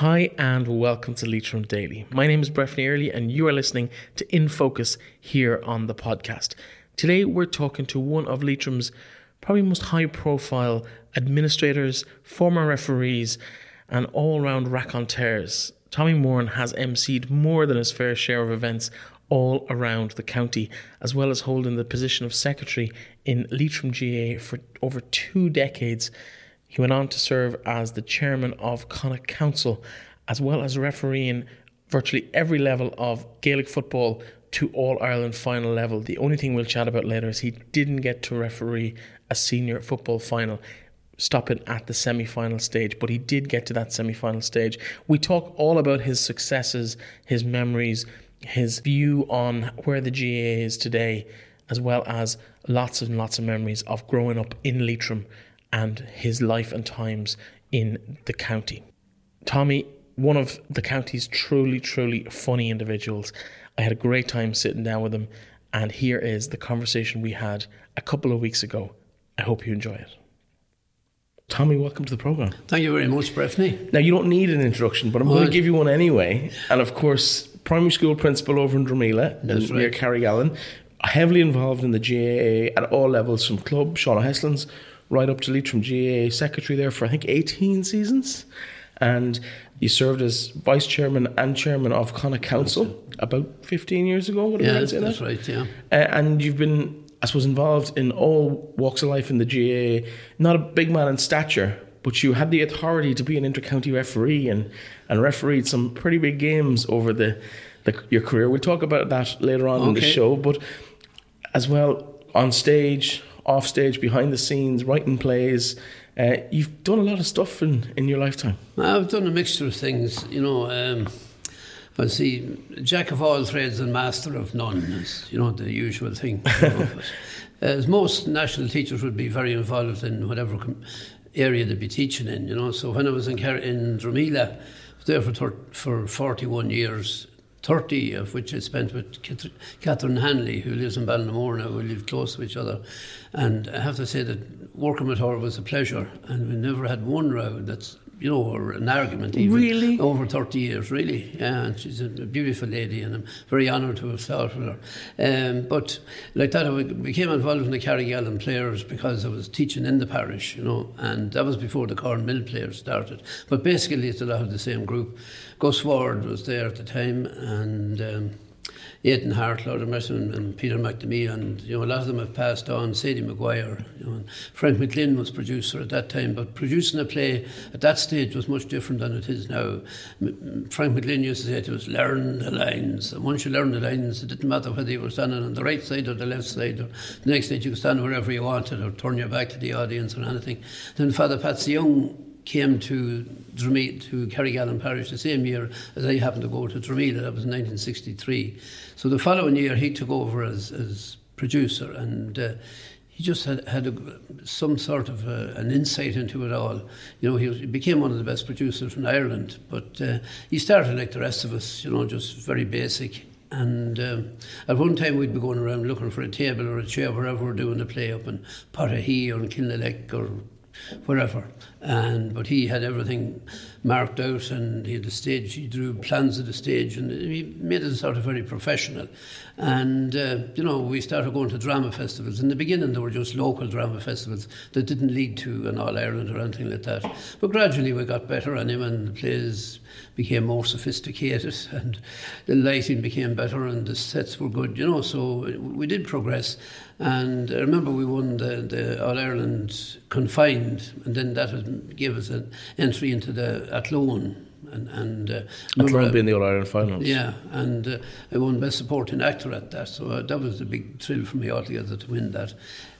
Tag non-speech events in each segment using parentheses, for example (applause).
Hi and welcome to Leitrim Daily. My name is Breffney Early and you are listening to In Focus here on the podcast. Today we're talking to one of Leitrim's probably most high profile administrators, former referees, and all round raconteurs. Tommy Moran has emceed more than his fair share of events all around the county, as well as holding the position of secretary in Leitrim GA for over two decades. He went on to serve as the chairman of Connacht Council, as well as refereeing virtually every level of Gaelic football to All Ireland final level. The only thing we'll chat about later is he didn't get to referee a senior football final, stopping at the semi final stage, but he did get to that semi final stage. We talk all about his successes, his memories, his view on where the GAA is today, as well as lots and lots of memories of growing up in Leitrim and his life and times in the county. Tommy, one of the county's truly, truly funny individuals. I had a great time sitting down with him, and here is the conversation we had a couple of weeks ago. I hope you enjoy it. Tommy, welcome to the program. Thank you very much, Breffney. Now, you don't need an introduction, but I'm going to give you one anyway. And of course, primary school principal over in Dromeela, That's near right. Carrigallen, heavily involved in the GAA at all levels, from club, Sean O'Heslin's, right up to Leitrim GAA secretary there for, I think, 18 seasons. And you served as vice chairman and chairman of Connacht Council about 15 years ago. Yeah, that's that? right, yeah. Uh, and you've been, I suppose, involved in all walks of life in the GAA. Not a big man in stature, but you had the authority to be an intercounty referee and, and refereed some pretty big games over the, the your career. We'll talk about that later on in the show. But as well, on stage, off stage, behind the scenes, writing plays, uh, you've done a lot of stuff in, in your lifetime. I've done a mixture of things, you know. Um, I see, jack of all trades and master of none is, you know, the usual thing. you know, but, as most national teachers would be very involved in whatever com- area they'd be teaching in, you know. So when I was in, Car- in was there for, thir- for 41 years, 30 of which I spent with Catherine Hanley, who lives in Ballinamore now, we live close to each other. And I have to say that working with her was a pleasure, and we never had one row that's, you know, or an argument even. Really? Over 30 years, really. Yeah, and she's a beautiful lady, and I'm very honoured to have started with her. Um, but like that, I became involved in the Carrigallen players because I was teaching in the parish, you know, and that was before the Corn Mill players started. But basically, it's a lot of the same group. Gus Ward was there at the time, and. Um, Aidan Hart, Lord Emerson, and Peter McNamee, and you know a lot of them have passed on. Sadie McGuire, you know, Frank McLean was producer at that time, but producing a play at that stage was much different than it is now. Frank McLean used to say to us, "Learn the lines." And once you learn the lines, it didn't matter whether you were standing on the right side or the left side, or the next stage you could stand wherever you wanted, or turn your back to the audience or anything. Then Father Patsy Young came to Dromeela, to Carrigallen Parish the same year as I happened to go to Dromeela. That was in 1963. So the following year he took over as, as producer and uh, he just had, had a, some sort of uh an insight into it all. You know, he, was, he became one of the best producers in Ireland, but uh, he started like the rest of us, you know, just very basic. And um, at one time we'd be going around looking for a table or a chair wherever we're doing the play up in Potahee or in or wherever. And but he had everything marked out, and he had the stage. He drew plans of the stage, and he made it sort of very professional. And uh, you know, we started going to drama festivals. In the beginning, there were just local drama festivals that didn't lead to an All Ireland or anything like that. But gradually, we got better on him, and the plays became more sophisticated, (laughs) and the lighting became better, and the sets were good. You know, so we did progress. And I remember we won the, the All Ireland confined, and then that was, gave us an entry into the Athlone. And, and uh, Athlone being the All Ireland finals. yeah, and uh, I won Best Supporting Actor at that, so uh, that was a big thrill for me altogether to win that.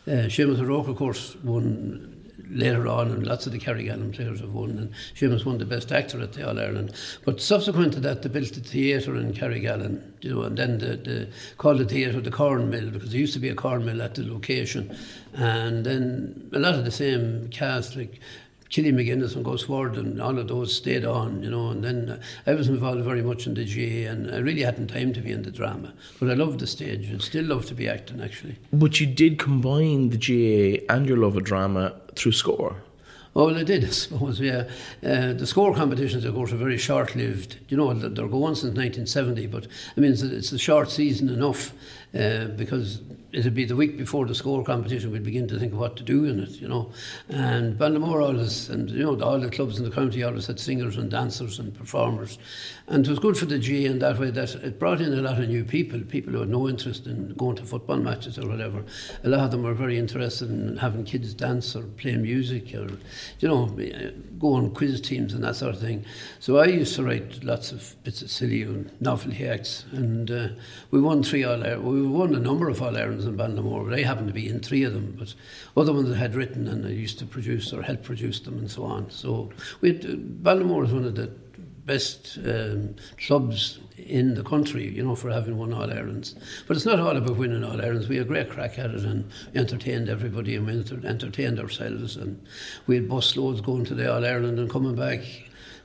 Uh, Seamus O'Rourke, of course, won later on, and lots of the Carrigallen players have won, and Seamus won the Best Actor at the All Ireland. But subsequent to that, they built the theatre in Carrigallen, you know, and then the, the called the theatre the Corn Mill because there used to be a corn mill at the location, and then a lot of the same cast like. Killy McGuinness and Gus Ward and all of those stayed on, you know, and then I was involved very much in the GA and I really hadn't time to be in the drama. But I loved the stage and still love to be acting actually. But you did combine the GA and your love of drama through Scór. Oh, well, it did, (laughs) I suppose, yeah. Uh, the score competitions, of course, are very short lived. You know, they're going since 1970, but I mean, it's a, it's a short season enough uh, because it'd be the week before the Scór competition we'd begin to think of what to do in it, you know. And Ballinamore always, and you know, all the clubs in the county always had singers and dancers and performers. And it was good for the G in that way that it brought in a lot of new people, people who had no interest in going to football matches or whatever. A lot of them were very interested in having kids dance or play music or, you know, go on quiz teams and that sort of thing. So I used to write lots of bits of silly and novelty acts. And uh, we won three All We won a number of All Irelands in Ballinamore, but I happened to be in three of them. But other ones I had written and I used to produce or help produce them and so on. So we had, uh, Ballinamore is one of the best um, clubs in the country, you know, for having won All Irelands. But it's not all about winning All Irelands. We had a great crack at it and entertained everybody and we entertained ourselves. And we had bus loads going to the All Ireland and coming back.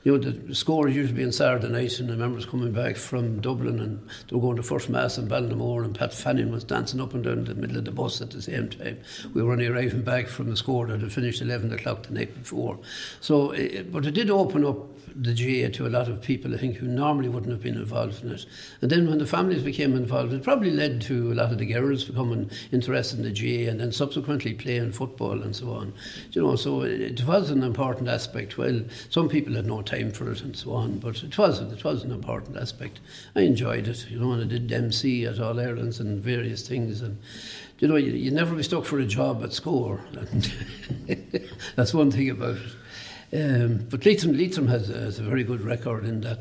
You know, the Scór usually being Saturday night, and the members coming back from Dublin and they were going to First Mass in Ballinamore, and Pat Fanning was dancing up and down the middle of the bus at the same time. We were only arriving back from the Scór that had finished 11 o'clock the night before. So, it, but it did open up the GA to a lot of people, I think, who normally wouldn't have been involved in it. And then when the families became involved, it probably led to a lot of the girls becoming interested in the GA and then subsequently playing football and so on. You know, so it, was an important aspect. Well, some people had no time for it and so on, but it was it was an important aspect. I enjoyed it, you know, and I did MC at All Irelands and various things and you know, you, you never be stuck for a job at Scór. (laughs) That's one thing about it. Um, but Leitrim, Leitrim has, has, a very good record in that,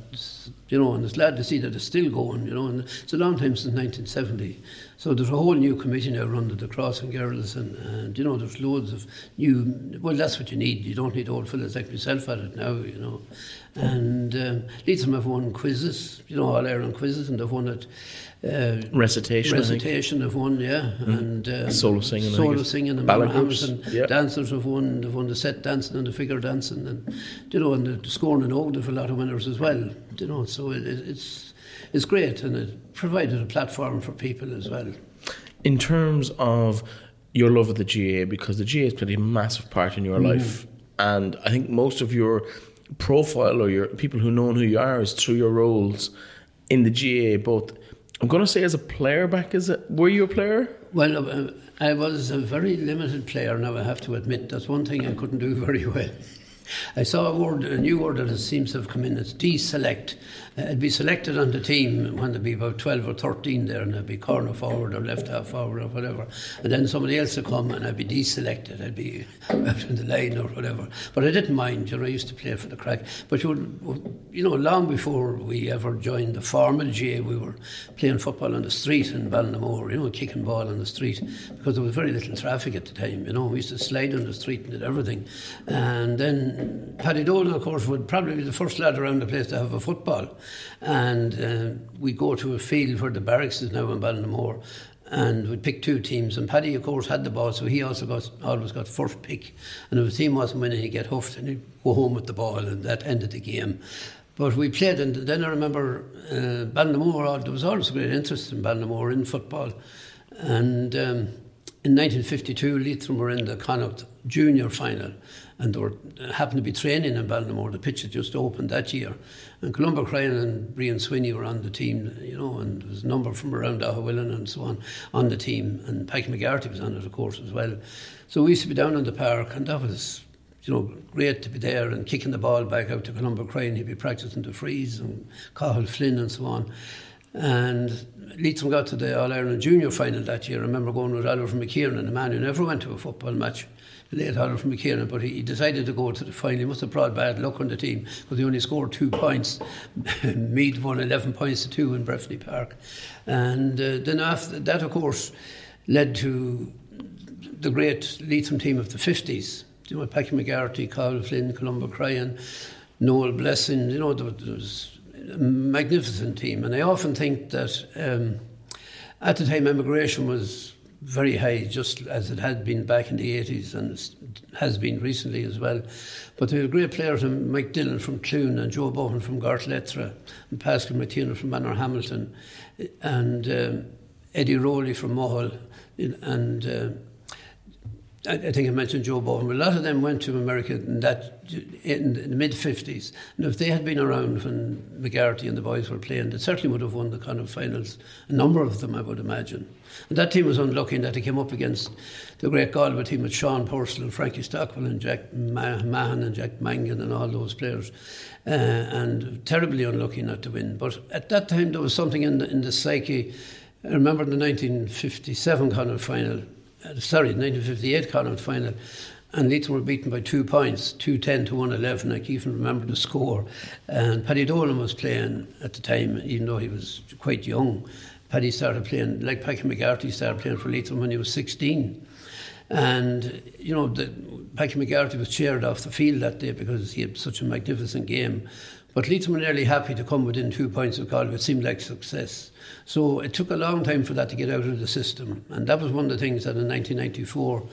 you know, and it's glad to see that it's still going, you know, and it's a long time since 1970. So there's a whole new committee now run the Crossing Girls, and, and, you know, there's loads of new, well, that's what you need. You don't need old fellas like myself at it now, you know. And um, Leitrim have won quizzes, you know, All Ireland quizzes, and they've won it uh, recitation. Recitation of one, yeah, mm. and um, solo singing, solo singing, and Hamilton yeah. dancers have won. They've won the set dancing and the figure dancing, and you know, and the Scór na nÓg, they've a lot of winners as well. You know, so it, it's it's great, and it provided a platform for people as well. In terms of your love of the GA, because the GA has played a massive part in your mm. life, and I think most of your profile or your people who know who you are is through your roles in the GA. both I'm going to say as a player back as a, were you a player? Well, uh, I was a very limited player. Now I have to admit that's one thing I couldn't do (laughs) very well. I saw a word, a new word that seems to have come in. It's deselect. Uh, it'd be selected on the team when there'd be about 12 or 13 there, and I'd be corner forward or left half forward or whatever. And then somebody else would come and I'd be deselected. I'd be (laughs) out in the line or whatever. But I didn't mind, you know, I used to play for the crack. But you, would, you know, long before we ever joined the formal GAA, we were playing football on the street in Ballinamore, you know, kicking ball on the street because there was very little traffic at the time, you know. We used to slide on the street and did everything. And then Paddy Dolan, of course, would probably be the first lad around the place to have a football and uh, we go to a field where the barracks is now in Ballinamore and we'd pick two teams. And Paddy, of course, had the ball, so he also got always got first pick. And if the team wasn't winning, he'd get huffed and he'd go home with the ball, and that ended the game. But we played, and then I remember uh, Ballinamore, there was always great interest in Ballinamore in football. And um, in 1952, Leitrim were in the Connacht junior final and were, uh, happened to be training in Ballinamore. The pitch had just opened that year. And Columba Cryan and Brian Sweeney were on the team, you know, and there was a number from around Aughawillan and so on on the team. And Pike McGarty was on it, of course, as well. So we used to be down in the park, and that was, you know, great to be there and kicking the ball back out to Columba Cryan. He'd be practicing the frees and Cathal Flynn and so on. And Leitrim got to the All Ireland Junior final that year. I remember going with Oliver McKiernan, a man who never went to a football match late Oliver McKiernan, but he, decided to go to the final. He must have brought bad luck on the team because he only scored two points. (laughs) Meath won 11 points to two in Breffni Park. And uh, then after that, of course, led to the great Leitrim team of the 50s. You know, Packy McGarty, Cathal Flynn, Columba Cryan, Noel Blessing, you know, there was magnificent team. And I often think that um, at the time emigration was very high, just as it had been back in the 80s and has been recently as well. But there were great players, from Mike Dillon from Cloone and Joe Bohan from Gortletteragh and Pascal McTiernan from Manorhamilton and um, Eddie Rowley from Mohill and uh, I, I think I mentioned Joe Bowen, but a lot of them went to America in that in the mid fifties. And if they had been around when McGarty and the boys were playing, they certainly would have won the Connacht finals. A number of them, I would imagine. And that team was unlucky in that they came up against the great Galway team with Sean Purcell and Frankie Stockwell and Jack Mahon and Jack Mangan and all those players. Uh, and terribly unlucky not to win. But at that time, there was something in the, in the psyche. I remember the 1957 Connacht final uh, sorry, 1958 Connacht final, and Leitrim were beaten by two points, 210 to 111. I can even remember the score. And Paddy Dolan was playing at the time, even though he was quite young. Paddy started playing, like Paddy McGarty started playing for Leitrim when he was 16. And, you know, the, Packy McGarty was cheered off the field that day because he had such a magnificent game. But Leitrim were nearly happy to come within two points of Galway. It seemed like success. So it took a long time for that to get out of the system. And that was one of the things that in 1994,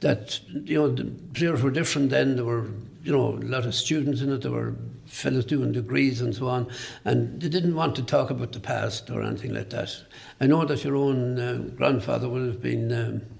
that, you know, the players were different then. There were, you know, a lot of students in it. There were fellows doing degrees and so on. And they didn't want to talk about the past or anything like that. I know that your own uh, grandfather would have been... Um,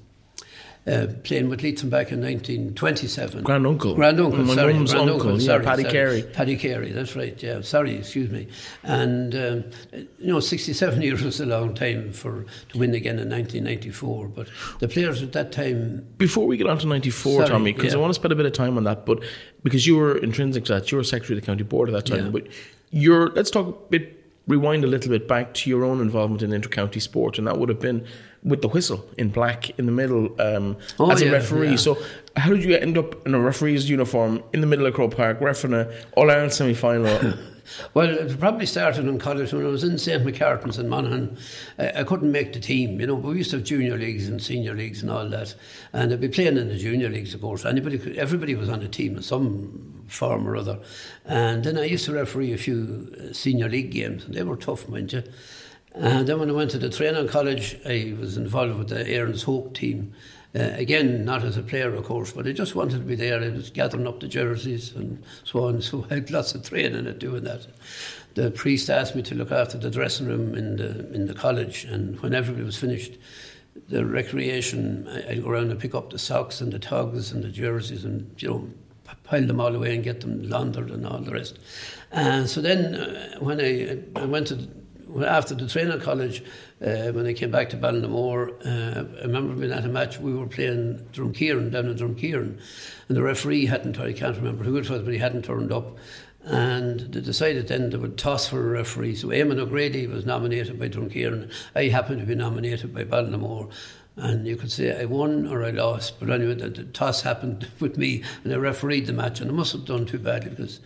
uh, playing with Leitrim back in 1927. grand uncle, My sorry. mum's granduncle, uncle, sorry, yeah, Paddy sorry. Carey. Paddy Carey, that's right, yeah. Sorry, excuse me. And, um, you know, 67 (laughs) years was a long time for to win again in 1994. But the players at that time. Before we get on to 94, Sorry, Tommy, because yeah. I want to spend a bit of time on that, but because you were intrinsic to that, you were secretary of the county board at that time, Yeah. but you're, let's talk a bit, rewind a little bit back to your own involvement in inter-county sport, and that would have been with the whistle in black in the middle um, Oh, as a yeah, referee. yeah. So how did you end up in a referee's uniform in the middle of Croke Park, refereeing a All-Ireland semi-final? (laughs) Well, it probably started in college when I was in St. Macartan's in Monaghan. I, I couldn't make the team, you know, but we used to have junior leagues and senior leagues and all that. And I'd be playing in the junior leagues, of course. Anybody, could, everybody was on a team in some form or other. And then I used to referee a few uh, senior league games, and they were tough, mind you. And then when I went to the training college, I was involved with the Erin's Hope team. Uh, again, not as a player, of course, but I just wanted to be there. I was gathering up the jerseys and so on. (laughs) So I had lots of training at doing that. The priest asked me to look after the dressing room in the in the college, and when everybody was finished, the recreation, I'd go around and pick up the socks and the togs and the jerseys, and you know, pile them all away and get them laundered and all the rest. And so then, uh, when I, I went to after the training college, uh, when I came back to Ballinamore, uh, I remember being at a match, we were playing Drumkeerin, down in Drumkeerin, and the referee hadn't, I can't remember who it was, but he hadn't turned up. And they decided then they would toss for a referee. So Eamon O'Grady was nominated by Drumkeerin. I happened to be nominated by Ballinamore. And you could say I won or I lost. But anyway, the, the toss happened (laughs) with me and I refereed the match. And I must have done too badly because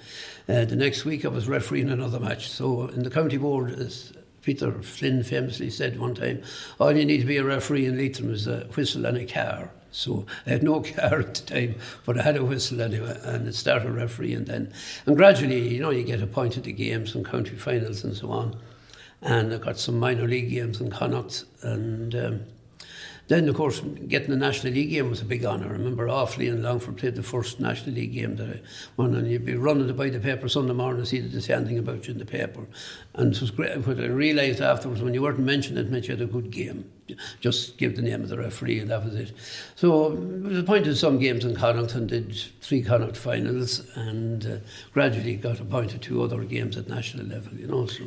uh, the next week I was refereeing another match. So in the county board, as Peter Flynn famously said one time, all you need to be a referee in Leitrim is a whistle and a car. So I had no (laughs) car at the time, but I had a whistle anyway, and it started refereeing then. And gradually, you know, you get appointed to games and county finals and so on. And I got some minor league games in Connacht, and um, then, of course, getting the National League game was a big honour. I remember Offaly and Longford played the first National League game that I won, and you'd be running to buy the paper Sunday morning to see that they say anything about you in the paper. And it was great. What I realised afterwards, when you weren't mentioned, it meant you had a good game. Just give the name of the referee, and that was it. So was appointed some games in Connacht and did three Connacht finals, and uh, gradually got appointed to other games at national level, you know. So.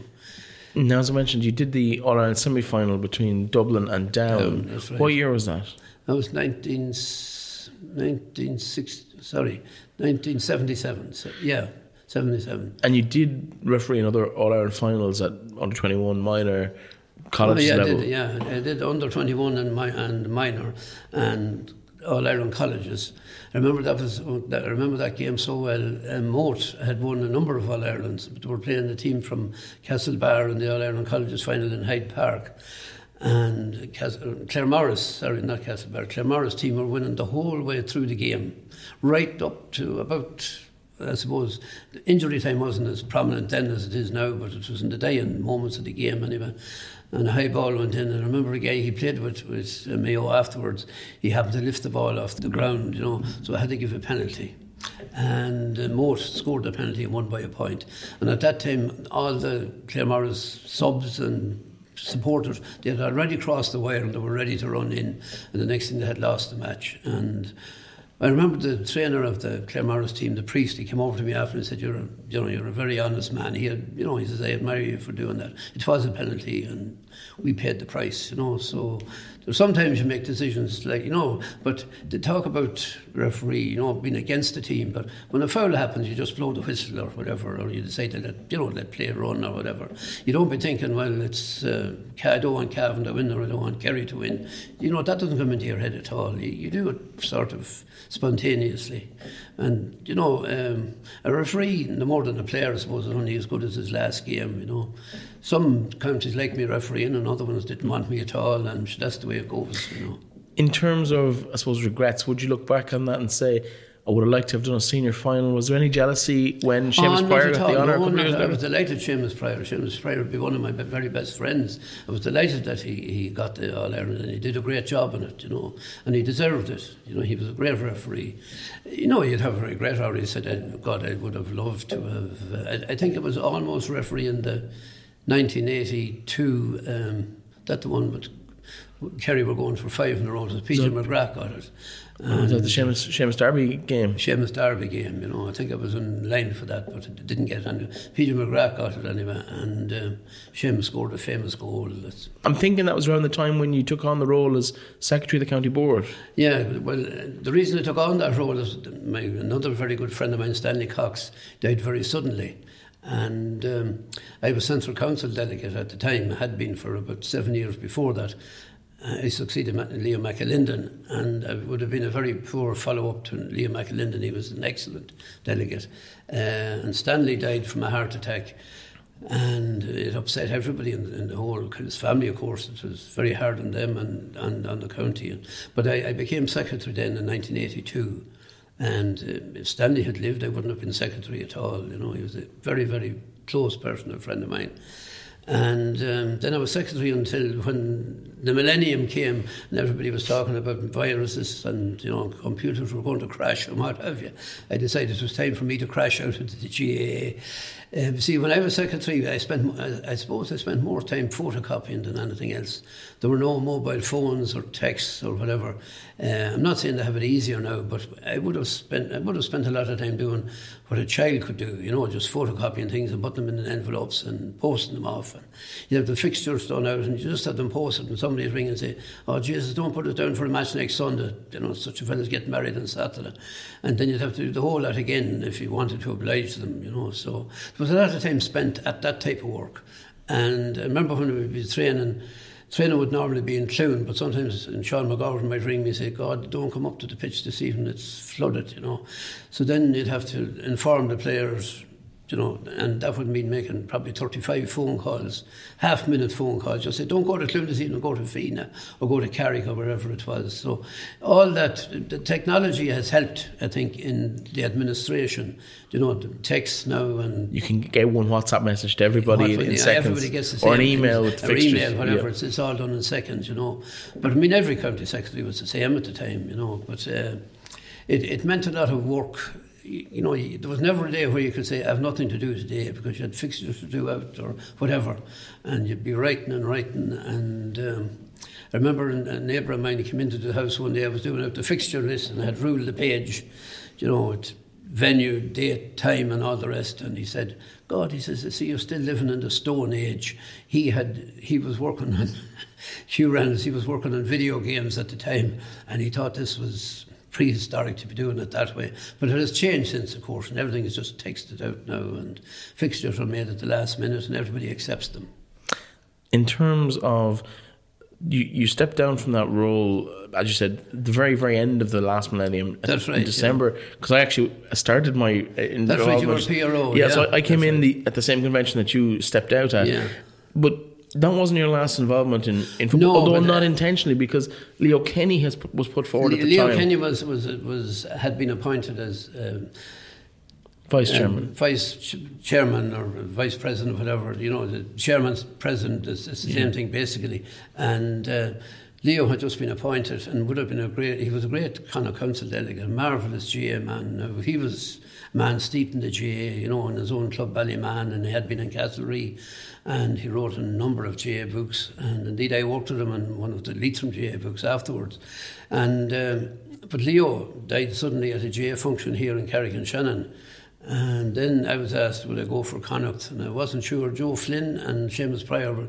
Now, as I mentioned, you did the All-Ireland semi-final between Dublin and Down. Oh, down, right. What year was that? That was 19, 1960, sorry, 1977. So, yeah, 77. And you did referee in other All Ireland finals at under 21 minor college Oh, yeah, I level. did, yeah, I did under 21 and, mi- and minor and All Ireland colleges. I remember that was I remember that game so well. Um, Moat had won a number of All Irelands, but they were playing the team from Castlebar in the All Ireland colleges final in Hyde Park. And uh, Claremorris, sorry, not Castlebar, Claremorris team were winning the whole way through the game, right up to about I suppose injury time wasn't as prominent then as it is now, but it was in the day and moments of the game anyway. And a high ball went in, and I remember a guy he played with, with Mayo afterwards. He happened to lift the ball off the ground, you know, so I had to give a penalty. And uh, scored the penalty and won by a point. And at that time, all the Claremorris subs and supporters. They had already crossed the wire and they were ready to run in, and the next thing they had lost the match. And I remember the trainer of the Claremorris team, the priest, he came over to me after and said, "You're, a, you know, you're a very honest man." He had, you know, he says, "I admire you for doing that." It was a penalty, and we paid the price, you know. So sometimes you make decisions like you know, but to talk about referee, you know, being against the team, but when a foul happens, you just blow the whistle or whatever, or you decide to let you know let play run or whatever. You don't be thinking, well, it's uh, I don't want Cavan to win or I don't want Kerry to win. You know that doesn't come into your head at all. You, you do it sort of spontaneously, and you know um, a referee, no more than a player, I suppose, is only as good as his last game. You know some counties like me refereeing and other ones didn't want me at all and that's the way it goes you know in terms of I suppose regrets would you look back on that and say I would have liked to have done a senior final. Was there any jealousy when Seamus oh, Pryor got the honour? No, not, I was delighted Seamus Pryor. Seamus Pryor would be one of my very best friends. I was delighted that he, he got the All Ireland and he did a great job in it, you know, and he deserved it. You know, he was a great referee. You know, you'd have a regret, or he said, God, I would have loved to have. Uh, I, I think it was almost refereeing the 1982, um, that the one with Kerry were going for five in a row. Peter so, McGrath got it. And the Seamus, Seamus Darby game? Seamus Darby game, you know. I think I was in line for that, but it didn't get it. Peter McGrath got it anyway, and uh, Seamus scored a famous goal. That's I'm thinking that was around the time when you took on the role as Secretary of the County Board. Yeah, well, the reason I took on that role is my, another very good friend of mine, Stanley Cox, died very suddenly. And um, I was Central Council delegate at the time, had been for about seven years before that. Uh, I succeeded Leo McAlinden, and it would have been a very poor follow up to Leo McAlinden. He was an excellent delegate. Uh, and Stanley died from a heart attack, and it upset everybody in, in the whole his family, of course. It was very hard on them and, and on the county. But I, I became secretary then in 1982. And uh, if Stanley had lived, I wouldn't have been secretary at all. You know, he was a very, very close personal friend of mine. And um, then I was secretary until when the millennium came and everybody was talking about viruses and you know computers were going to crash and what have you. I decided it was time for me to crash out into the GAA. Um, see, when I was secretary, I spent, I suppose, I spent more time photocopying than anything else. There were no mobile phones or texts or whatever. Uh, I'm not saying they have it easier now, but I would have spent, I would have spent a lot of time doing what a child could do. You know, just photocopying things and putting them in envelopes and posting them off. And you have the fixtures done out, and you just have them posted, and somebody's ring and say, "Oh Jesus, don't put it down for a match next Sunday." You know, such a fella's getting married on Saturday, and then you'd have to do the whole lot again if you wanted to oblige them. You know, so was a lot of time spent at that type of work. And I remember when we would be training, training would normally be in Cloone, but sometimes and Sean McGovern might ring me and say, God, don't come up to the pitch this evening, it's flooded, you know. So then you'd have to inform the players you know, and that would mean making probably 35 phone calls, half minute phone calls. Just say, don't go to this evening, go to Fenagh or go to Carrick or wherever it was. So, all that, the technology has helped, I think, in the administration. You know, the text now and. You can get one WhatsApp message to everybody in, seconds. Everybody gets the same. Or an email with or email, whatever. Yeah. It's, it's, all done in seconds, you know. But I mean, every county secretary was the same at the time, you know. But uh, it, it meant a lot of work you know, there was never a day where you could say, I have nothing to do today because you had fixtures to do out or whatever. And you'd be writing and writing. And um, I remember a neighbour of mine came into the house one day, I was doing out the fixture list and I had ruled the page, you know, it, venue, date, time, and all the rest. And he said, God, he says, I see you're still living in the Stone Age. He had, he was working on, (laughs) Hugh Reynolds, he was working on video games at the time, and he thought this was prehistoric to be doing it that way. But it has changed since, of course, and everything is just texted out now, and fixtures are made at the last minute, and everybody accepts them. In terms of you, you stepped down from that role, as you said, the very, very end of the last millennium. That's right. In December, because yeah. I actually started my. Uh, in That's right. You were PRO. Yeah, yeah. so I came That's in right. the, at the same convention that you stepped out at. Yeah. But that wasn't your last involvement in, in football, no, although not uh, intentionally, because Leo Kenny has was put forward Leo, at the time. Leo Kenny was was was had been appointed as um, vice um, chairman, um, vice ch- chairman or vice president, whatever. You know, the chairman's president is, is the yeah. same thing basically, and. Uh, Leo had just been appointed and would have been a great, he was a great kind of council delegate, a marvellous GA man. He was man steeped in the GA, you know, in his own club Ballyman, and he had been in Castlereagh, and he wrote a number of GA books. And indeed, I worked with him on one of the Leitrim GA books afterwards. And um, but Leo died suddenly at a GA function here in Carrick-on-Shannon. And then I was asked, would I go for Connacht? And I wasn't sure. Joe Flynn and Seamus Pryor were,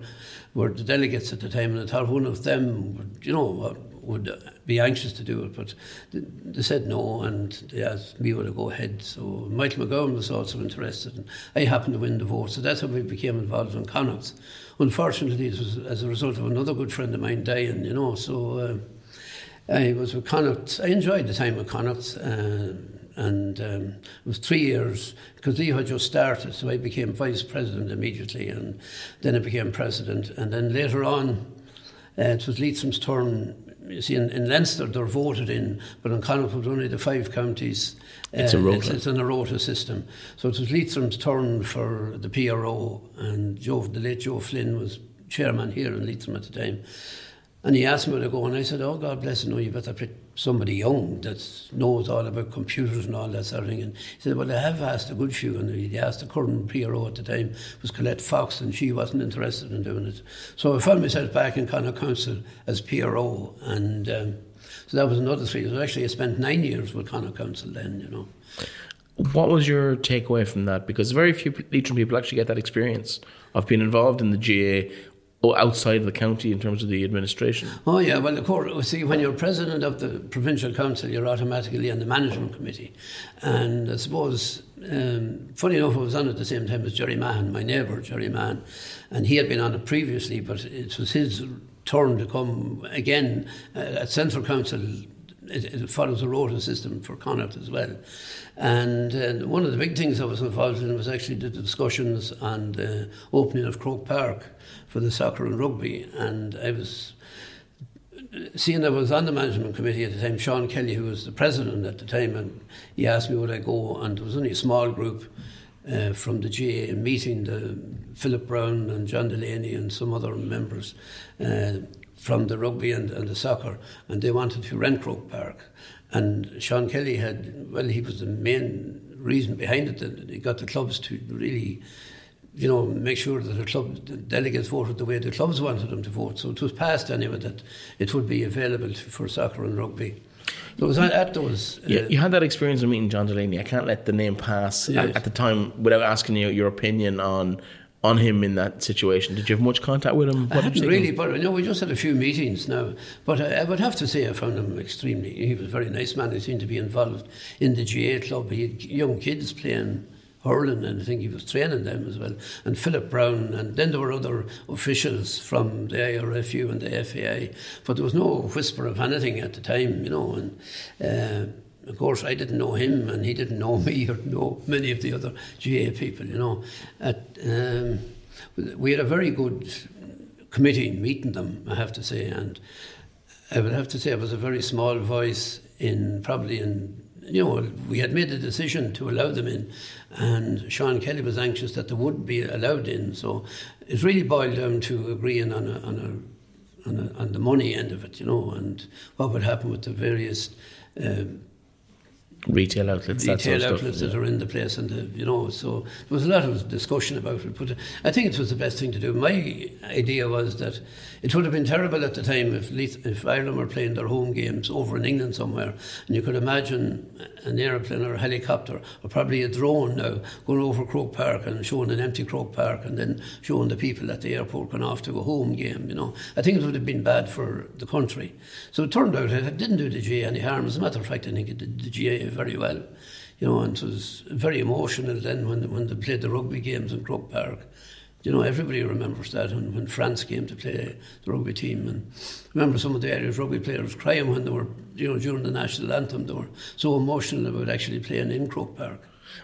were the delegates at the time, and I thought one of them, would, you know, would be anxious to do it. But they said no, and they asked me would I go ahead. So Michael McGowan was also interested, and I happened to win the vote. So that's how we became involved in Connacht. Unfortunately, it was as a result of another good friend of mine dying, you know. So uh, I was with Connacht. I enjoyed the time with Connacht. Uh, and um, it was three years because Leo had just started, so I became vice president immediately, and then I became president, and then later on, uh, it was Leitrim's turn. You see, in, in Leinster they're voted in, but in Connacht was only the five counties. It's a rota. It's, it's an rota system. So it was Leitrim's turn for the PRO, and Joe, the late Joe Flynn was chairman here in Leitrim at the time. And he asked me to go, and I said, "Oh God bless you, no, you better somebody young that knows all about computers and all that sort of thing." And he said, "Well, I have asked a good few, and he asked the current PRO at the time was Colette Fox, and she wasn't interested in doing it. So I found myself back in Connacht Council as PRO, and um, so that was another three. So actually, I spent nine years with Connacht Council then, you know." What was your takeaway from that? Because very few Leitrim people actually get that experience of being involved in the GA outside of the county in terms of the administration? Oh yeah, well of course. See, when you're president of the provincial council, you're automatically on the management committee, and I suppose. Um, funny enough, I was on at the same time as Jerry Mahan, my neighbour Jerry Mahan, and he had been on it previously, but it was his turn to come again uh, at Central Council it, it, follows a rota system for Connacht as well. And uh, one of the big things I was involved in was actually the discussions on the opening of Croke Park for the soccer and rugby. And I was seeing I was on the management committee at the time, Sean Kelly, who was the president at the time, and he asked me would I go, and there was only a small group uh, from the GA meeting the Philip Browne and John Delaney and some other members uh, from the rugby and, and the soccer, and they wanted to rent Croke Park. And Sean Kelly had, well, he was the main reason behind it that he got the clubs to really you know, make sure that the club the delegates voted the way the clubs wanted them to vote. So it was passed anyway that it would be available for soccer and rugby. So it was at those. Uh, yeah, you had that experience of meeting John Delaney. I can't let the name pass yes. at, at, the time without asking you your opinion on on him in that situation. Did you have much contact with him? What I hadn't really, but you know, we just had a few meetings now. But I, I, would have to say I found him extremely. He was a very nice man. He seemed to be involved in the GA club. He had young kids playing hurling, and I think he was training them as well. And Philip Browne, and then there were other officials from the IRFU and the FAI, but there was no whisper of anything at the time, you know. And uh, of course, I didn't know him, and he didn't know (laughs) me or know many of the other GA people, you know. At, um, we had a very good committee meeting them, I have to say, and I would have to say I was a very small voice in probably in you know, we had made a decision to allow them in, and Sean Kelly was anxious that they would be allowed in. So it really boiled down to agreeing on a, on a, on, the money end of it, you know, and what would happen with the various. Uh, retail outlets, retail that outlets that are in the place, and the, you know, so there was a lot of discussion about it. But I think it was the best thing to do. My idea was that it would have been terrible at the time if if Ireland were playing their home games over in England somewhere, and you could imagine an aeroplane or a helicopter or probably a drone now going over Croke Park and showing an empty Croke Park and then showing the people at the airport going off to a home game. You know, I think it would have been bad for the country. So it turned out it didn't do the GA any harm. As a matter of fact, I think it did the GA very well. You know, and it was very emotional then when when they played the rugby games in Croke Park you know, everybody remembers that when, when France came to play the rugby team. And I remember some of the Irish rugby players crying when they were, you know, during the national anthem. They were so emotional about actually playing in Croke Park.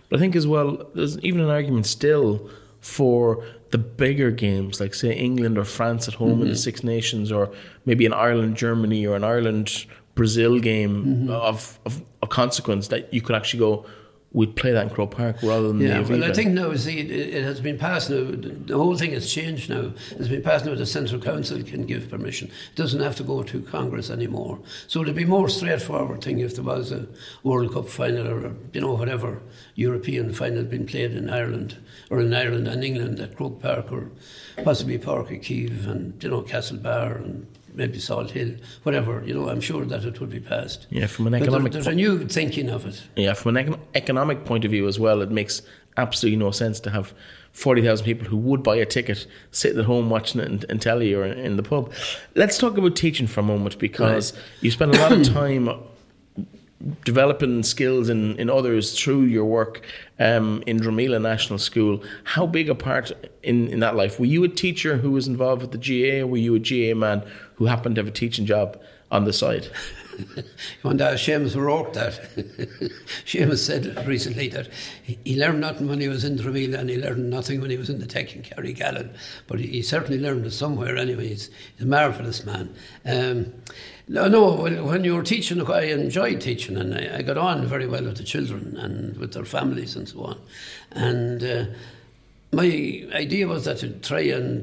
But I think as well, there's even an argument still for the bigger games, like say England or France at home mm-hmm. in the mm-hmm. Six Nations, or maybe an Ireland Germany or an Ireland Brazil game mm-hmm. of, of, of consequence that you could actually go we'd play that in Croke Park rather than yeah, the well, I think now, see, it, it has been passed now. The whole thing has changed now. It's been passed now. The Central Council can give permission. It doesn't have to go to Congress anymore. So it'd be more straightforward thing if there was a World Cup final or you know whatever European final being played in Ireland or in Ireland and England at Croke Park or possibly Uí Chaoimh and you know Castlebar and maybe Salthill, whatever. You know, I'm sure that it would be passed. Yeah, from an But there- economic there's a new thinking of it. Yeah, from an econ- economic point of view as well, it makes absolutely no sense to have 40,000 people who would buy a ticket sitting at home watching it in, in telly or in, in the pub. Let's talk about teaching for a moment because you spend a lot of (coughs) time developing skills in, in others through your work um, in Dramila National School. How big a part in, in that life? Were you a teacher who was involved with the GA or were you a GA man who happened to have a teaching job on the side? (laughs) When uh, Seamus O'Rourke that (laughs) Seamus said recently that he learned nothing when he was in Dramila and he learned nothing when he was in the tech in Carrigallen, but he, certainly learned it somewhere anyway. He's, a marvellous man. Um, no, no, when you were teaching, I enjoyed teaching and I, I got on very well with the children and with their families and so on. And uh, my idea was that to try and,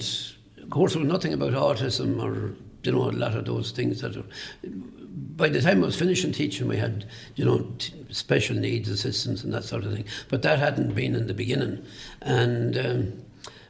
of course, there was nothing about autism or, you know, a lot of those things that are. By the time I was finishing teaching, we had, you know, t- special needs assistants and that sort of thing. But that hadn't been in the beginning. And um,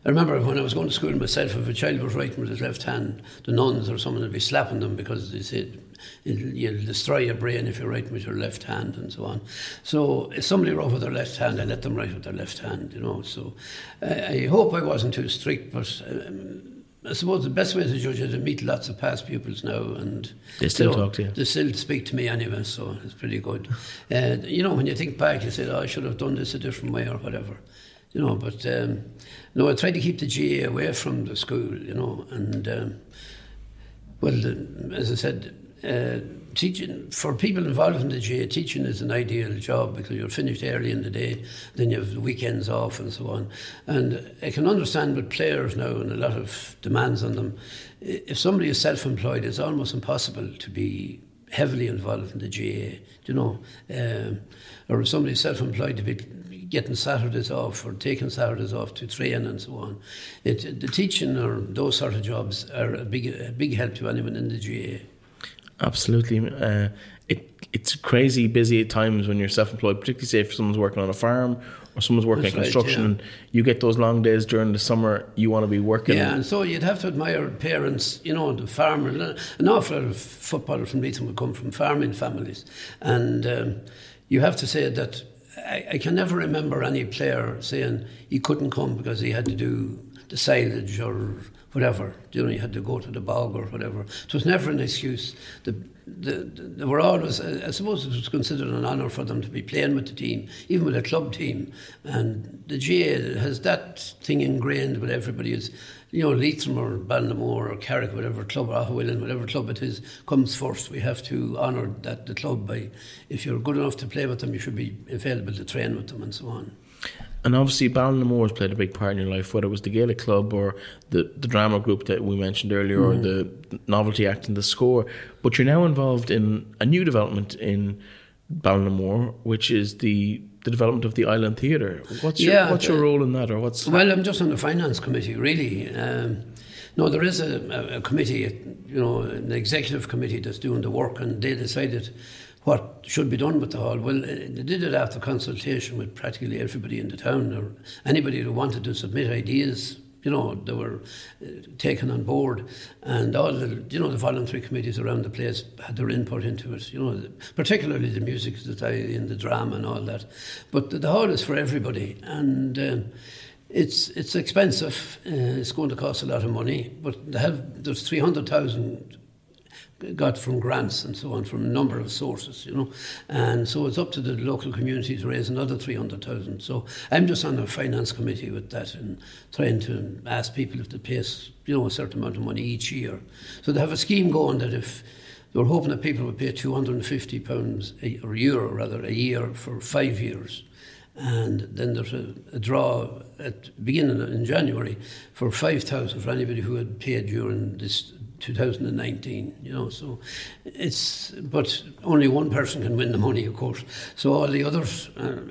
I remember when I was going to school myself, if a child was writing with his left hand, the nuns or someone would be slapping them because they said, "It'll- you'll destroy your brain if you're writing with your left hand and so on. So if somebody wrote with their left hand, I let them write with their left hand, you know. So I, I hope I wasn't too strict, but um, I suppose the best way to judge it is to meet lots of past pupils now and They still you know, talk to you. They still speak to me anyway, so it's pretty good. Uh, you know, when you think back, you say, oh, I should have done this a different way or whatever. You know, but um, no, I try to keep the GA away from the school, you know, and um, well, the, as I said, uh, teaching for people involved in the GA, teaching is an ideal job because you're finished early in the day, then you have the weekends off and so on. And I can understand with players now and a lot of demands on them. If somebody is self-employed, it's almost impossible to be heavily involved in the GA. You know, um, or if somebody is self-employed to be getting Saturdays off or taking Saturdays off to train and so on. It, the teaching or those sort of jobs are a big, a big help to anyone in the GA. Absolutely. Uh, it it's crazy busy at times when you're self-employed, particularly say if someone's working on a farm or someone's working in right, construction. yeah. and You get those long days during the summer. You want to be working. Yeah, and so you'd have to admire parents, you know, the farmer. An awful lot of footballers from Leitrim would come from farming families. And um, you have to say that I, I can never remember any player saying he couldn't come because he had to do the silage or whatever. You know, you had to go to the bog or whatever. It was never an excuse. The, the, the, they were always, I suppose it was considered an honour for them to be playing with the team, even with a club team. And the GA has that thing ingrained with everybody. Is you know, Leitrim or Ballinamore or Carrick, whatever club, or Aughawillan, whatever club it is, comes first. We have to honour that the club by, if you're good enough to play with them, you should be available to train with them and so on. And obviously, Ballinamore has played a big part in your life, whether it was the Gaelic Club or the, the drama group that we mentioned earlier, or the novelty act and the Scór. But you're now involved in a new development in Ballinamore, which is the the development of the Island Theatre. What's your Yeah, what's your role in that, or what's Well, I'm just on the finance committee, really. Um, no, there is a, a, a committee, you know, an executive committee that's doing the work, and they decided what should be done with the hall. Well, uh, they did it after consultation with practically everybody in the town, or anybody who wanted to submit ideas. You know, they were uh, taken on board, and all the you know the voluntary committees around the place had their input into it. You know, particularly the music society and the drama and all that. But the, the hall is for everybody, and. Um, it's it's expensive. Uh, it's going to cost a lot of money, but have there's three hundred thousand got from grants and so on from a number of sources, you know, and so it's up to the local community to raise another three hundred thousand. So I'm just on the finance committee with that and trying to ask people if they pay you know a certain amount of money each year. So they have a scheme going that if they were hoping that people would pay two hundred and fifty pounds a- or euro rather a year for five years and then there's a, a draw at beginning in January for five thousand for anybody who had paid during this 2019, you know, so it's, but only one person can win the money, of course. So all the others are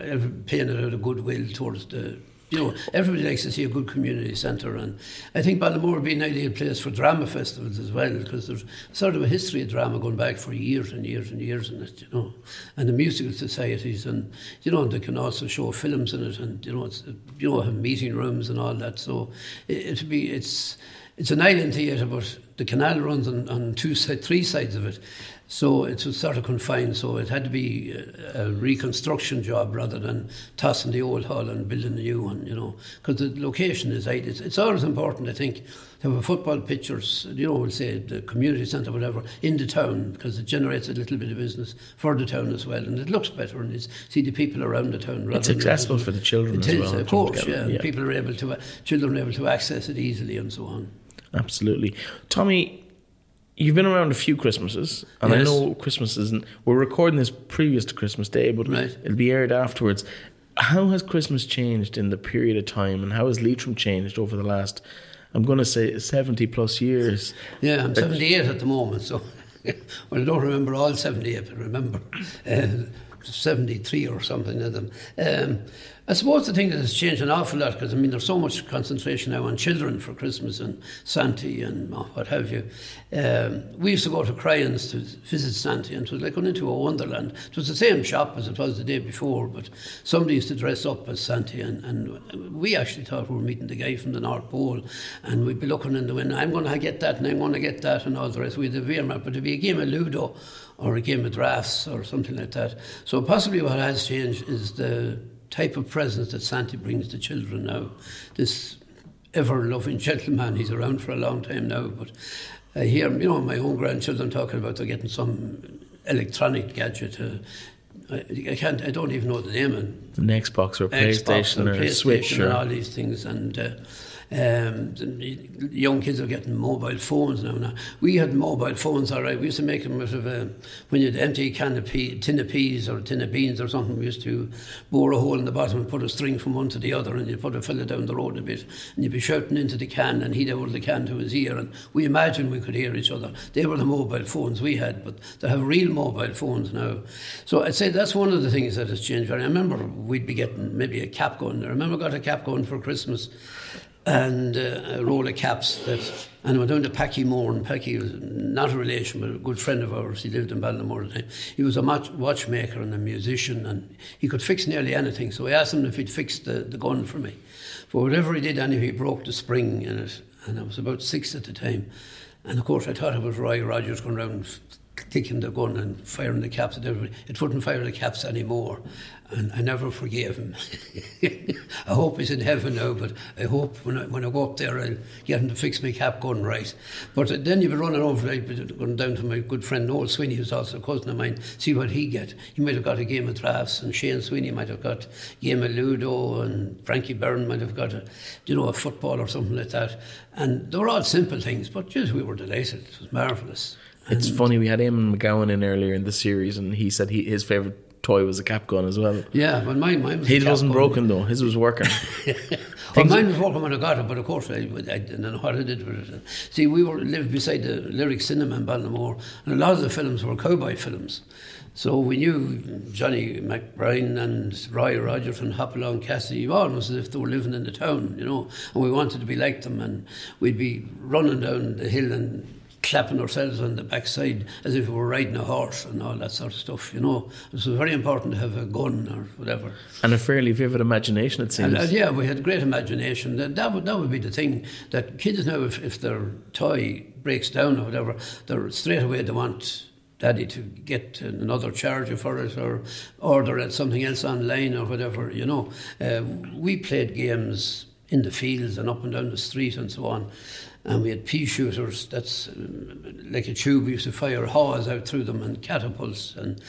paying it out of goodwill towards the you know, everybody likes to see a good community centre, and I think Ballinamore would be an ideal place for drama festivals as well, because there's sort of a history of drama going back for years and years and years in it, you know, and the musical societies, and you know, they can also show films in it, and you know, it's you know, have meeting rooms and all that. So it, would be it's it's an island theatre, but the canal runs on, on two three sides of it, so it was sort of confined, so it had to be a, a reconstruction job rather than tossing the old hall and building a new one, you know, because the location is right. It's, it's always important, I think, to have a football pictures, you know, we'll say the community centre, whatever, in the town, because it generates a little bit of business for the town as well, and it looks better, and it's see the people around the town. It's accessible for the children it as is, well. Of course, yeah. yeah. People are able to, uh, children are able to access it easily and so on. Absolutely. Tommy, You've been around a few Christmases, and yes. I know Christmas isn't. We're recording this previous to Christmas Day, but right. it'll be aired afterwards. How has Christmas changed in the period of time, and how has Leitrim changed over the last, I'm going to say, 70 plus years? Yeah, I'm 78 at the moment, so. (laughs) well, I don't remember all 78, but remember uh, 73 or something of them. Um, I suppose the thing that has changed an awful lot because I mean there's so much concentration now on children for Christmas and Santi and what have you. Um, we used to go to Cryans to visit Santi and it was like going into a wonderland. It was the same shop as it was the day before, but somebody used to dress up as Santi and, and we actually thought we were meeting the guy from the North Pole and we'd be looking in the window, I'm going to get that and I'm going to get that and all the rest. We had the Wehrmacht, but it'd be a game of Ludo or a game of drafts or something like that. So possibly what has changed is the type of presence that Santi brings to children now. This ever loving gentleman, he's around for a long time now, but I hear, you know, my own grandchildren talking about they're getting some electronic gadget. Uh, I, I, can't, I don't even know the name. And the Xbox or PlayStation Xbox or, PlayStation Switch or and all these things, and uh, um, young kids are getting mobile phones now. now. We had mobile phones, all right. We used to make them out of a, when you'd empty a can of pea, tin of peas or a tin of beans or something. We used to bore a hole in the bottom and put a string from one to the other, and you put a fella down the road a bit, and you'd be shouting into the can, and he'd hold the can to his ear, and we imagined we could hear each other. They were the mobile phones we had, but they have real mobile phones now. So I'd say that's one of the things that has changed. I remember we'd be getting maybe a cap gun. I remember I got a cap gun for Christmas and uh, a roll of caps that and I went down to Packy Moore and Packy was not a relation but a good friend of ours. He lived in Ballinamore at the time he was a watchmaker and a musician and he could fix nearly anything. So I asked him if he'd fix the, the gun for me. For whatever he did anyway he broke the spring in it and I was about six at the time. And of course I thought it was Roy Rogers going around taking the gun and firing the caps at everybody. It wouldn't fire the caps anymore. And I never forgave him. (laughs) I hope he's in heaven now, but I hope when I, when I go up there, I'll get him to fix my cap gun right. But then you'd be running over, I'd be going down to my good friend Noel Sweeney, who's also a cousin of mine, see what he get. He might have got a game of drafts, and Shane Sweeney might have got a game of Ludo, and Frankie Byrne might have got a, you know, a football or something like that. And they were all simple things, but just we were delighted. It was marvellous. It's funny, we had Eamon McGowan in earlier in the series, and he said he, his favourite toy was a cap gun as well. Yeah, but mine, mine was His wasn't gun. broken though. His was working. (laughs) well, mine was working when I got it, but of course I, I didn't know what I did with it. See, we were lived beside the Lyric Cinema in Ballinamore, and a lot of the films were cowboy films. So we knew Johnny Mack Brown and Roy Rogers and Hopalong Cassidy almost as if they were living in the town, you know. And we wanted to be like them, and we'd be running down the hill and clapping ourselves on the backside as if we were riding a horse and all that sort of stuff, you know. It was very important to have a gun or whatever. And a fairly vivid imagination, it seems. And, and yeah, we had great imagination. That, that, would, that would be the thing that kids now, if, if their toy breaks down or whatever, they're straight away they want daddy to get another charger for it or order it something else online or whatever, you know. Uh, we played games in the fields and up and down the street and so on and we had pea shooters. That's uh, like a tube. We used to fire haws out through them and catapults, and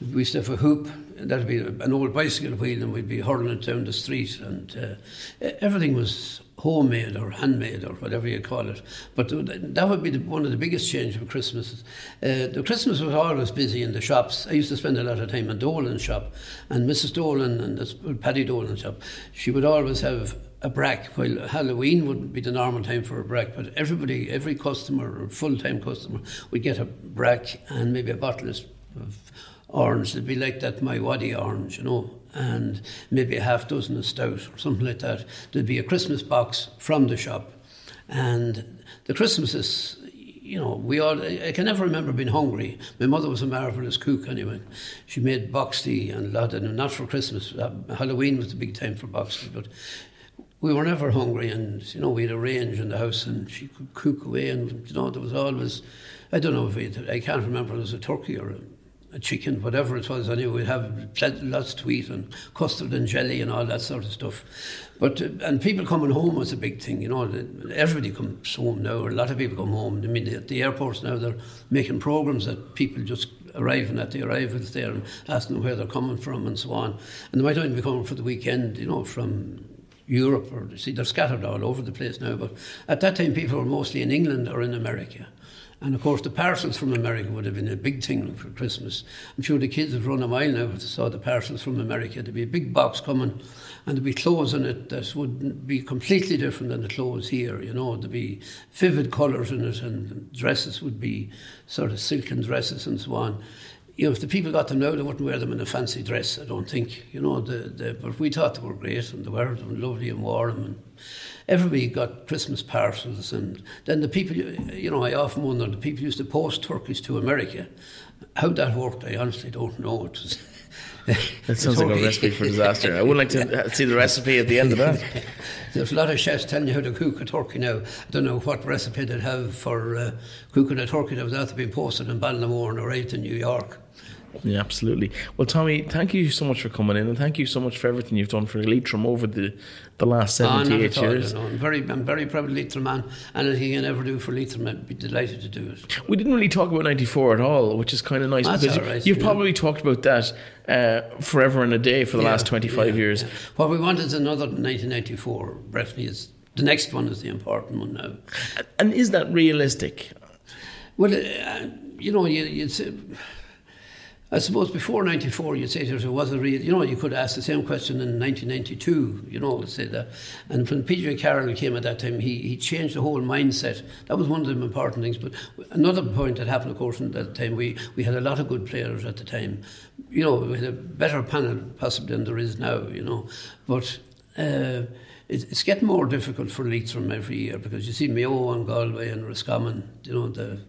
we used to have a hoop. That'd be an old bicycle wheel, and we'd be hurling it down the street, and uh, everything was homemade or handmade or whatever you call it. But that would be the, one of the biggest changes of Christmas. Uh, the Christmas was always busy in the shops. I used to spend a lot of time in Dolan's shop, and Mrs. Dolan and that's Paddy Dolan's shop. She would always have a brack, Well, Halloween wouldn't be the normal time for a brack, but everybody, every customer full time customer would get a brack and maybe a bottle of orange. It'd be like that Miwadi orange, you know, and maybe a half dozen of stout or something like that. There'd be a Christmas box from the shop. And the Christmases, you know, we all, I can never remember being hungry. My mother was a marvellous cook anyway. She made boxty and a lot, and not for Christmas. Uh, Halloween was the big time for boxty, but we were never hungry and you know we had a range in the house and she could cook away and you know there was always I don't know if it I can't remember it was a turkey or a, a chicken whatever it was. Anyway we'd have lots to eat and custard and jelly and all that sort of stuff. But uh, and people coming home was a big thing you know everybody comes home now a lot of people come home. I mean the, the airports now they're making programs that people just arriving at the arrivals there and asking them where they're coming from and so on. And they might only be coming for the weekend you know from Europe or see they're scattered all over the place now. But at that time, people were mostly in England or in America. And of course, the parcels from America would have been a big thing for Christmas. I'm sure the kids would run a mile now if they saw the parcels from America. There'd be a big box coming, and there'd be clothes in it that would be completely different than the clothes here. You know, there'd be vivid colours in it, and dresses would be sort of silken dresses and so on you know, if the people got them now, they wouldn't wear them in a fancy dress, I don't think. You know, the, the, but we thought they were great and they were lovely and warm. And everybody got Christmas parcels. And then the people, you know, I often wonder, the people used to post turkeys to America. How that worked, I honestly don't know. It was, (laughs) that sounds like a recipe for disaster. I would like to (laughs) see the recipe at the end of that. (laughs) There's a lot of chefs telling you how to cook a turkey now. I don't know what recipe they'd have for uh, cooking a turkey that was after being posted in Ballinamore and arrived in New York. Yeah, absolutely. Well, Tommy, thank you so much for coming in, and thank you so much for everything you've done for Leitrim over the, the last oh, years. I'm very, I'm very proud of Leitrim, man. Anything you can ever do for Leitrim, I'd be delighted to do it. We didn't really talk about '94 at all, which is kind of nice That's because right, you've yeah. probably talked about that uh, forever and a day for the Yeah, last twenty-five yeah, years. What we want is another 1994. Breffney is the next one is the important one now. And is that realistic? Well, uh, you know, you, you'd say, I suppose before 94, you'd say there was a real, you know, you could ask the same question in 1992, you know, say that. And when PJ Carroll came at that time, he, he changed the whole mindset. That was one of the important things. But another point that happened, of course, at that time, we, we had a lot of good players at the time. You know, we had a better panel possibly than there is now, you know. But uh, it, it's getting more difficult for Leitrim every year because you see Mayo and Galway and Roscommon, you know, the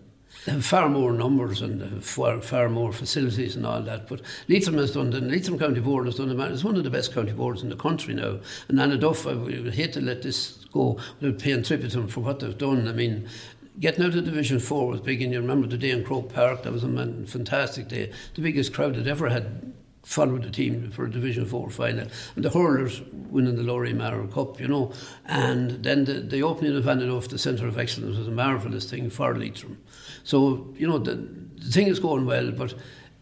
far more numbers and far, far more facilities and all that. But Leitrim has done, the Leitrim County Board has done, it's one of the best county boards in the country now. And Anna Duff, I would hate to let this go without paying tribute to them for what they've done. I mean, getting out of Division 4 was big, and you remember the day in Croke Park, that was a fantastic day. The biggest crowd that ever had followed the team for a Division 4 final. And the hurlers winning the Lory Meagher Cup, you know. And then the, the opening of Annaduff, the Centre of Excellence, was a marvellous thing for Leitrim. So, you know, the, the thing is going well, but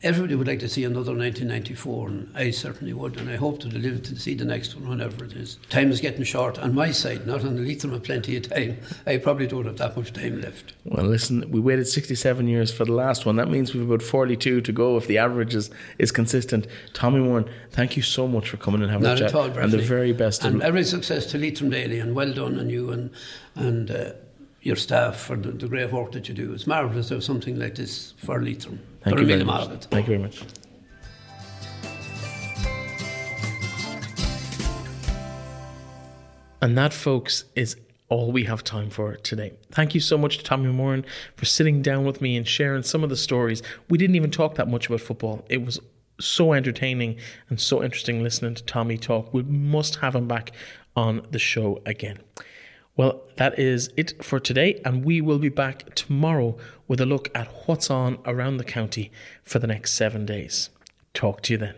everybody would like to see another 1994, and I certainly would, and I hope to live to see the next one whenever it is. Time is getting short on my side, not on the Leitrim have plenty of time. I probably don't have that much time left. Well, listen, we waited 67 years for the last one. That means we've about 42 to go if the average is, is consistent. Tommy Moran, thank you so much for coming and having Not a at chat. all, and the very best And every success to Leitrim Daily, and well done on you and, and uh, your staff for the, the great work that you do. It's marvellous to have something like this for Leitrim. Thank you very much. more of it. Thank you very much. And that, folks, is all we have time for today. Thank you so much to Tommy Moran for sitting down with me and sharing some of the stories. We didn't even talk that much about football. It was so entertaining and so interesting listening to Tommy talk. We must have him back on the show again. Well, that is it for today, and we will be back tomorrow with a look at what's on around the county for the next seven days. Talk to you then.